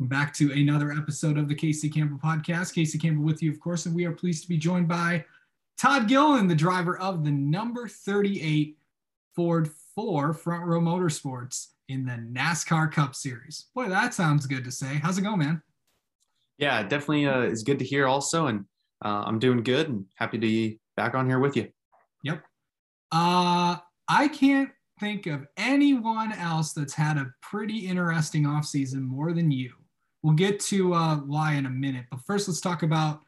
back to another episode of the Casey Campbell podcast. Casey Campbell with you, of course, and we are pleased to be joined by Todd Gilliland, the driver of the number 38 Ford for Front Row Motorsports in the NASCAR Cup Series. Boy, that sounds good to say. How's it going, man? Yeah, definitely uh, is good to hear also. And uh, I'm doing good and happy to be back on here with you. Yep. Uh, I can't think of anyone else that's had a pretty interesting offseason more than you. We'll get to uh, why in a minute, but first let's talk about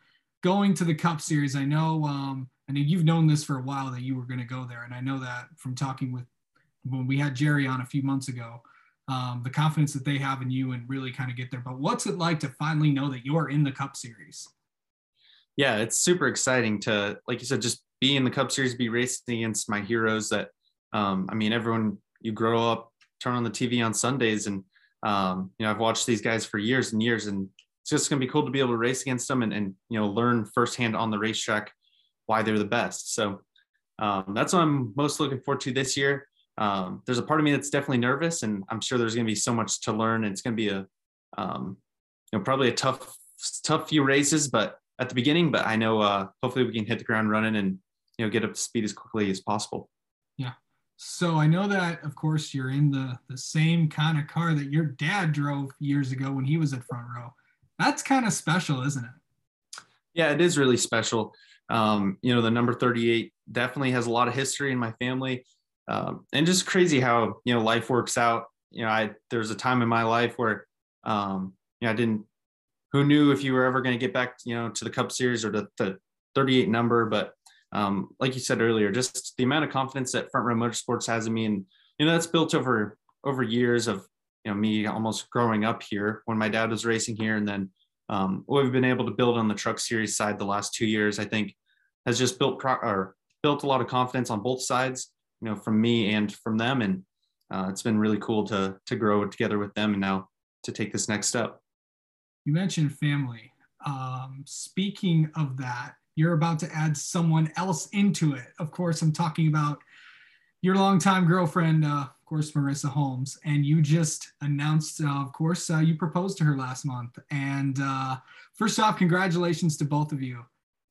going to the Cup Series. I know, um, I know you've known this for a while that you were going to go there, and I know that from talking with when we had Jerry on a few months ago, um, the confidence that they have in you and really kind of get there. But what's it like to finally know that you're in the Cup Series? Yeah, it's super exciting to, like you said, just be in the Cup Series, be racing against my heroes. That, um, I mean, everyone you grow up, turn on the TV on Sundays, and um, you know I've watched these guys for years and years, and it's just going to be cool to be able to race against them and, and you know learn firsthand on the racetrack why they're the best. So um, that's what I'm most looking forward to this year um, there's a part of me that's definitely nervous, and I'm sure there's going to be so much to learn. And it's going to be a, um, you know, probably a tough, tough few races, but at the beginning. But I know uh, hopefully we can hit the ground running and you know get up to speed as quickly as possible. Yeah. So I know that, of course, you're in the the same kind of car that your dad drove years ago when he was at front row. That's kind of special, isn't it? Yeah, it is really special. Um, you know, the number 38 definitely has a lot of history in my family um, and just crazy how you know life works out you know i there was a time in my life where um you know i didn't who knew if you were ever going to get back you know to the cup series or the, the 38 number but um like you said earlier just the amount of confidence that front row motorsports has in me. And you know that's built over over years of you know me almost growing up here when my dad was racing here. And then um, what we've been able to build on the truck series side the last two years i think has just built pro- or built a lot of confidence on both sides you know from me and from them. And uh, it's been really cool to to grow together with them and now to take this next step. You mentioned family. Um, speaking of that you're about to add someone else into it of course i'm talking about your longtime girlfriend uh, of course marissa holmes and you just announced uh, of course uh, you proposed to her last month and uh, first off congratulations to both of you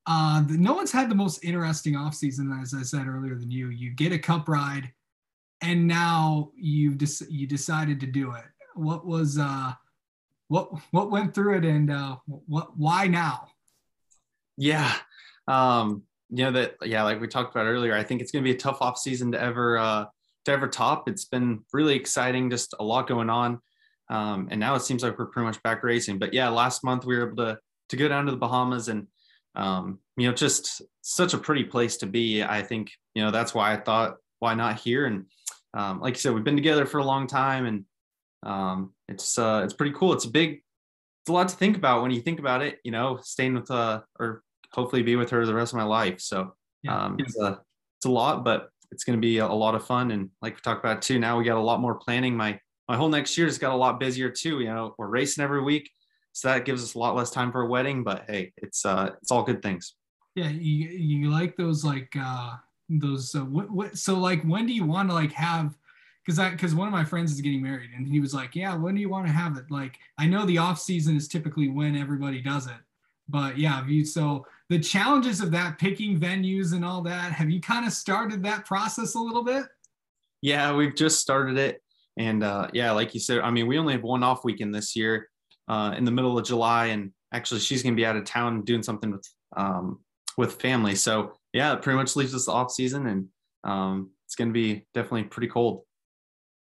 uh, the, no one's had the most interesting offseason, as I said earlier, than you. You get a cup ride, and now you des- you decided to do it. What was uh, what what went through it, and what why now? Yeah, um, you know that yeah, like we talked about earlier. I think it's going to be a tough offseason to ever uh, to ever top. It's been really exciting, just a lot going on, um, and now it seems like we're pretty much back racing. But yeah, last month we were able to to go down to the Bahamas and um, you know, just such a pretty place to be. I think, you know, that's why I thought, why not here? And um, like you said, we've been together for a long time and um, it's, uh, it's pretty cool. It's a big, it's a lot to think about when you think about it, you know, staying with, uh, or hopefully be with her the rest of my life. So um, it's a, it's a lot, but it's going to be a, a lot of fun. And like we talked about too, now we got a lot more planning. My, my whole next year has got a lot busier too. You know, we're racing every week so that gives us a lot less time for a wedding but hey it's uh it's all good things yeah you, you like those like uh those uh, what, what so like when do you want to like have because I because one of my friends is getting married and he was like yeah when do you want to have it like I know the off season is typically when everybody does it but yeah have you so the challenges of that picking venues and all that have you kind of started that process a little bit yeah we've just started it and uh yeah like you said I mean we only have one off weekend this year uh, in the middle of July, and actually she's going to be out of town doing something with um, with family. So yeah, it pretty much leaves us off season, and um, it's going to be definitely pretty cold.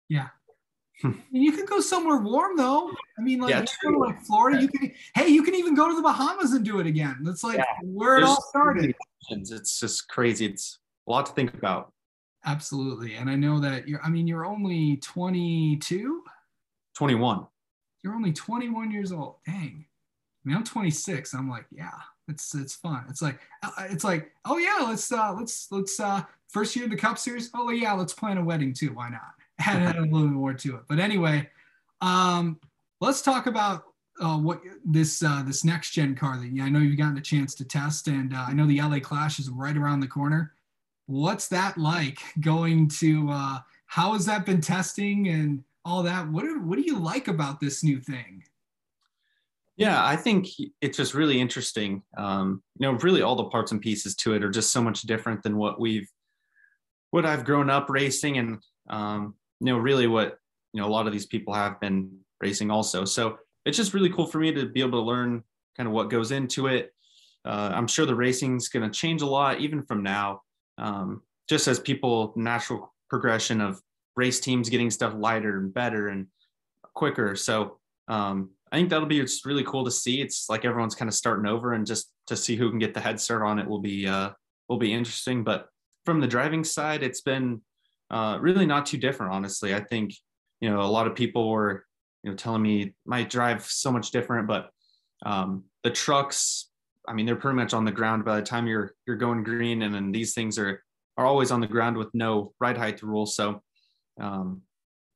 Yeah. You can go somewhere warm though. I mean, like, yeah, you like Florida. You can, hey, you can even go to the Bahamas and do it again. That's like yeah. where it all started. It's just crazy. It's a lot to think about. Absolutely, and I know that you're. I mean, you're only 22. 21 you're only 21 years old. Dang. I mean, I'm 26. I'm like, yeah, it's it's fun. It's like uh, uh, it's like, oh yeah, let's uh let's let's uh first year of the Cup Series. Oh yeah, let's plan a wedding too. Why not? Add, add a little bit more to it. But anyway, um, let's talk about uh, what this uh, this next gen car that I know you've gotten a chance to test, and uh, I know the LA Clash is right around the corner. What's that like going to? Uh, how has that been testing, and all that. What do, what do you like about this new thing? Yeah, I think it's just really interesting. Um, you know, really all the parts and pieces to it are just so much different than what we've, what I've grown up racing, and um, you know, really what you know a lot of these people have been racing also. So it's just really cool for me to be able to learn kind of what goes into it. Uh, I'm sure the racing's going to change a lot even from now, um, just as people natural progression of race teams getting stuff lighter and better and quicker. So um, I think that'll be just really cool to see. It's like everyone's kind of starting over, and just to see who can get the head start on it will be uh, will be interesting. But from the driving side, it's been uh, really not too different, honestly. I think you know a lot of people were you know telling me my drive so much different, but um, the trucks, I mean, they're pretty much on the ground by the time you're you're going green, and then these things are are always on the ground with no ride height rule. So um,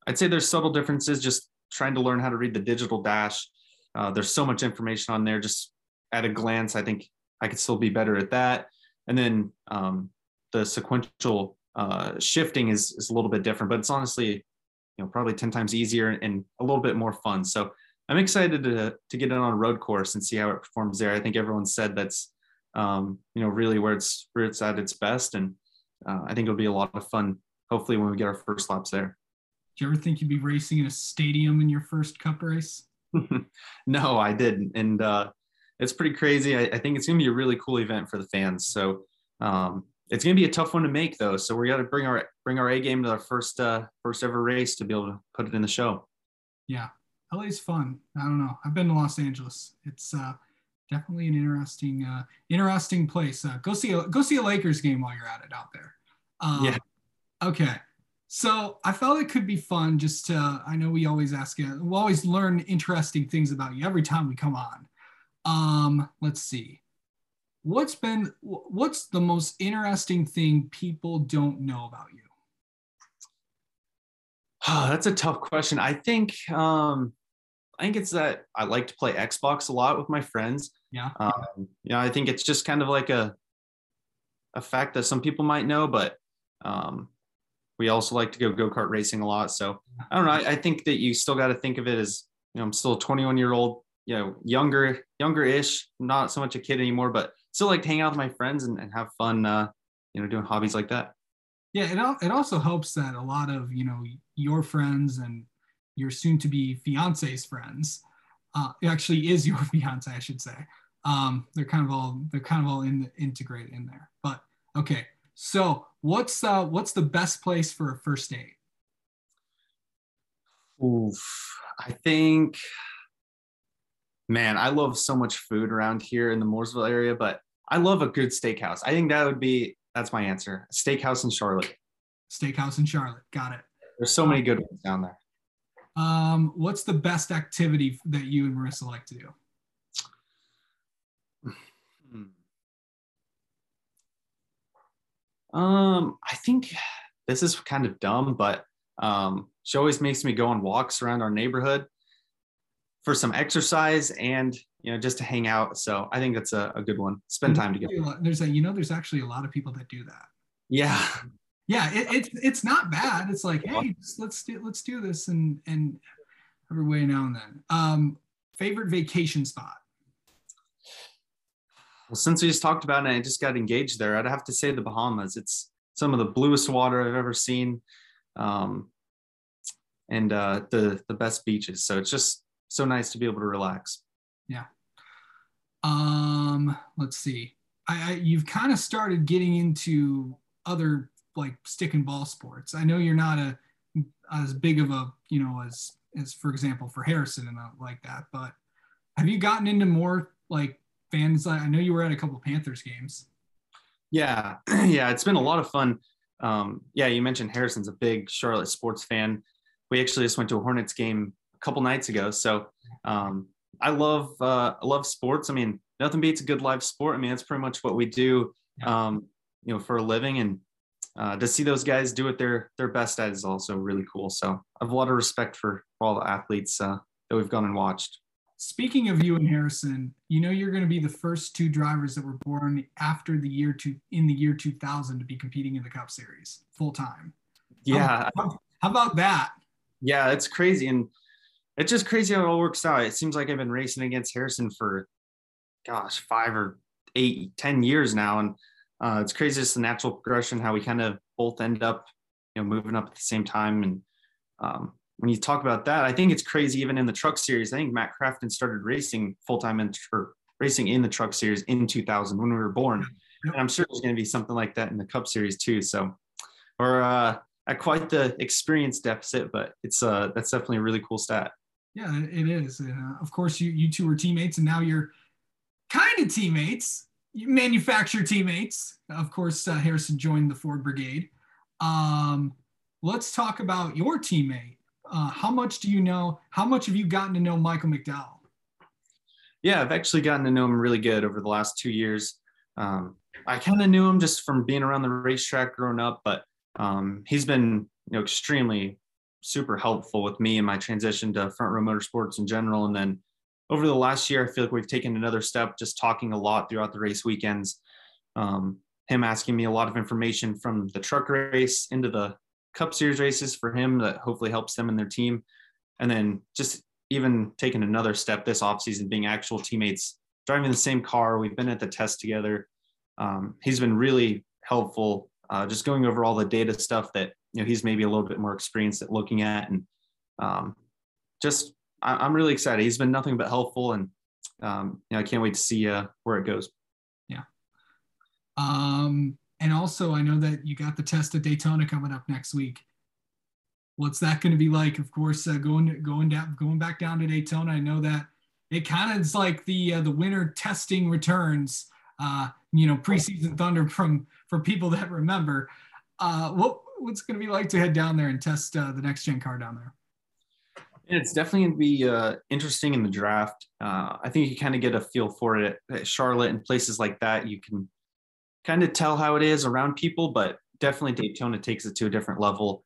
I'd say there's subtle differences just trying to learn how to read the digital dash. Uh, there's so much information on there. Just at a glance, I think I could still be better at that. And then um, the sequential uh, shifting is, is a little bit different, but it's honestly, you know, probably 10 times easier and a little bit more fun. So I'm excited to, to get in on a road course and see how it performs there. I think everyone said that's, um, you know, really where it's, where it's at its best. And uh, I think it'll be a lot of fun, hopefully when we get our first laps there. Do you ever think you'd be racing in a stadium in your first cup race? no, I didn't. And uh, it's pretty crazy. I, I think it's going to be a really cool event for the fans. So um, it's going to be a tough one to make though. So we got to bring our, bring our A game to our first, uh, first ever race to be able to put it in the show. Yeah. LA's fun. I don't know. I've been to Los Angeles. It's uh, definitely an interesting, uh, interesting place. Uh, go see a, go see a Lakers game while you're at it out there. Um, yeah. Okay. So I felt it could be fun just to, I know we always ask you, we always learn interesting things about you every time we come on. Um, let's see. What's been, what's the most interesting thing people don't know about you? Oh, that's a tough question. I think, um, I think it's that I like to play Xbox a lot with my friends. Yeah. Um, you know, I think it's just kind of like a, a fact that some people might know, but um, we also like to go go kart racing a lot. So I don't know. I, I think that you still got to think of it as you know I'm still a 21 year old, you know, younger younger ish, not so much a kid anymore, but still like to hang out with my friends and, and have fun, uh, you know, doing hobbies like that. Yeah, it it also helps that a lot of you know your friends and your soon to be fiance's friends, uh, actually is your fiance, I should say. Um, they're kind of all they're kind of all in integrated in there. But okay, so what's uh what's the best place for a first date? Oof, I think man, I love so much food around here in the Mooresville area, but I love a good steakhouse. I think that would be that's my answer. Steakhouse in Charlotte. Steakhouse in Charlotte. Got it. There's so many good ones down there. Um, what's the best activity that you and Marissa like to do? Um, I think this is kind of dumb, but um, she always makes me go on walks around our neighborhood for some exercise and you know just to hang out. So I think that's a, a good one. Spend time together. There's a you know there's actually a lot of people that do that. Yeah. Yeah, it, it's it's not bad. It's like hey, let's do let's do this and and every way now and then. Um, favorite vacation spot. Well, since we just talked about it, I just got engaged there. I'd have to say the Bahamas. It's some of the bluest water I've ever seen, um, and uh, the the best beaches. So it's just so nice to be able to relax. Yeah. Um. Let's see. I, I you've kind of started getting into other like stick and ball sports. I know you're not a as big of a you know as as for example for Harrison and like that, but have you gotten into more like fans? I know you were at a couple Panthers games. Yeah, yeah, it's been a lot of fun. Um, yeah, you mentioned Harrison's a big Charlotte sports fan. We actually just went to a Hornets game couple nights ago. So um, I love uh, I love sports. I mean, nothing beats a good live sport. I mean, that's pretty much what we do, um, you know, for a living. And uh, to see those guys do it their their best at is also really cool. So I have a lot of respect for, for all the athletes uh, that we've gone and watched. Speaking of you and Harrison, you know you're going to be the first two drivers that were born after the year two in the year 2000 to be competing in the Cup Series full time. Yeah. How, how, about that? Yeah, it's crazy, and it's just crazy how it all works out. It seems like I've been racing against Harrison for, gosh, five or eight, ten years now, and uh, it's crazy just the natural progression how we kind of both end up, you know, moving up at the same time. And um, when you talk about that, I think it's crazy. Even in the truck series, I think Matt Crafton started racing full time in or racing in the truck series in 2000 when we were born. And I'm sure there's going to be something like that in the Cup series too. So, or uh, at quite the experience deficit, but it's uh that's definitely a really cool stat. Yeah, it is. Uh, of course, you you two are teammates, and now you're kind of teammates, manufacturer teammates. Of course, uh, Harrison joined the Ford Brigade. Um, let's talk about your teammate. Uh, how much do you know? How much have you gotten to know Michael McDowell? Yeah, I've actually gotten to know him really good over the last two years. Um, I kind of knew him just from being around the racetrack growing up, but um, he's been you know extremely super helpful with me and my transition to front row motorsports in general. And then over the last year, I feel like we've taken another step, just talking a lot throughout the race weekends. Um, him asking me a lot of information from the truck race into the Cup Series races for him that hopefully helps them and their team. And then just even taking another step this offseason, being actual teammates, driving the same car. We've been at the test together. Um, he's been really helpful, uh, just going over all the data stuff that you know he's maybe a little bit more experienced at looking at and um, just I, am really excited. He's been nothing but helpful and um, you know i can't wait to see uh, where it goes. Yeah. Um, and also i know that you got the test at daytona coming up next week. What's that going to be like? Of course uh, going going down going back down to daytona i know that it kind of is like the uh, the winter testing returns uh, you know preseason thunder from for people that remember. Uh, what what's going to be like to head down there and test uh, the next gen car down there? It's definitely going to be uh, interesting in the draft. Uh, I think you kind of get a feel for it at Charlotte and places like that. You can kind of tell how it is around people, but definitely Daytona takes it to a different level.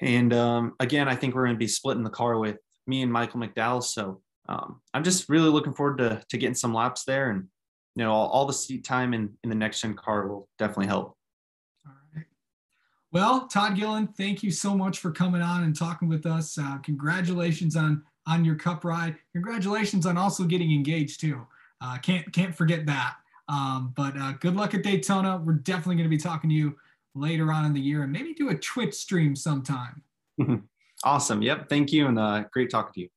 And um, again, I think we're going to be splitting the car with me and Michael McDowell. So um, I'm just really looking forward to, to getting some laps there. And, you know, all, all the seat time in, in the next gen car will definitely help. Well, Todd Gilliland, thank you so much for coming on and talking with us. Uh, congratulations on on your cup ride. Congratulations on also getting engaged too. Uh, can't can't forget that. Um, but uh, good luck at Daytona. We're definitely going to be talking to you later on in the year and maybe do a Twitch stream sometime. awesome. Yep. Thank you, and uh, great talking to you.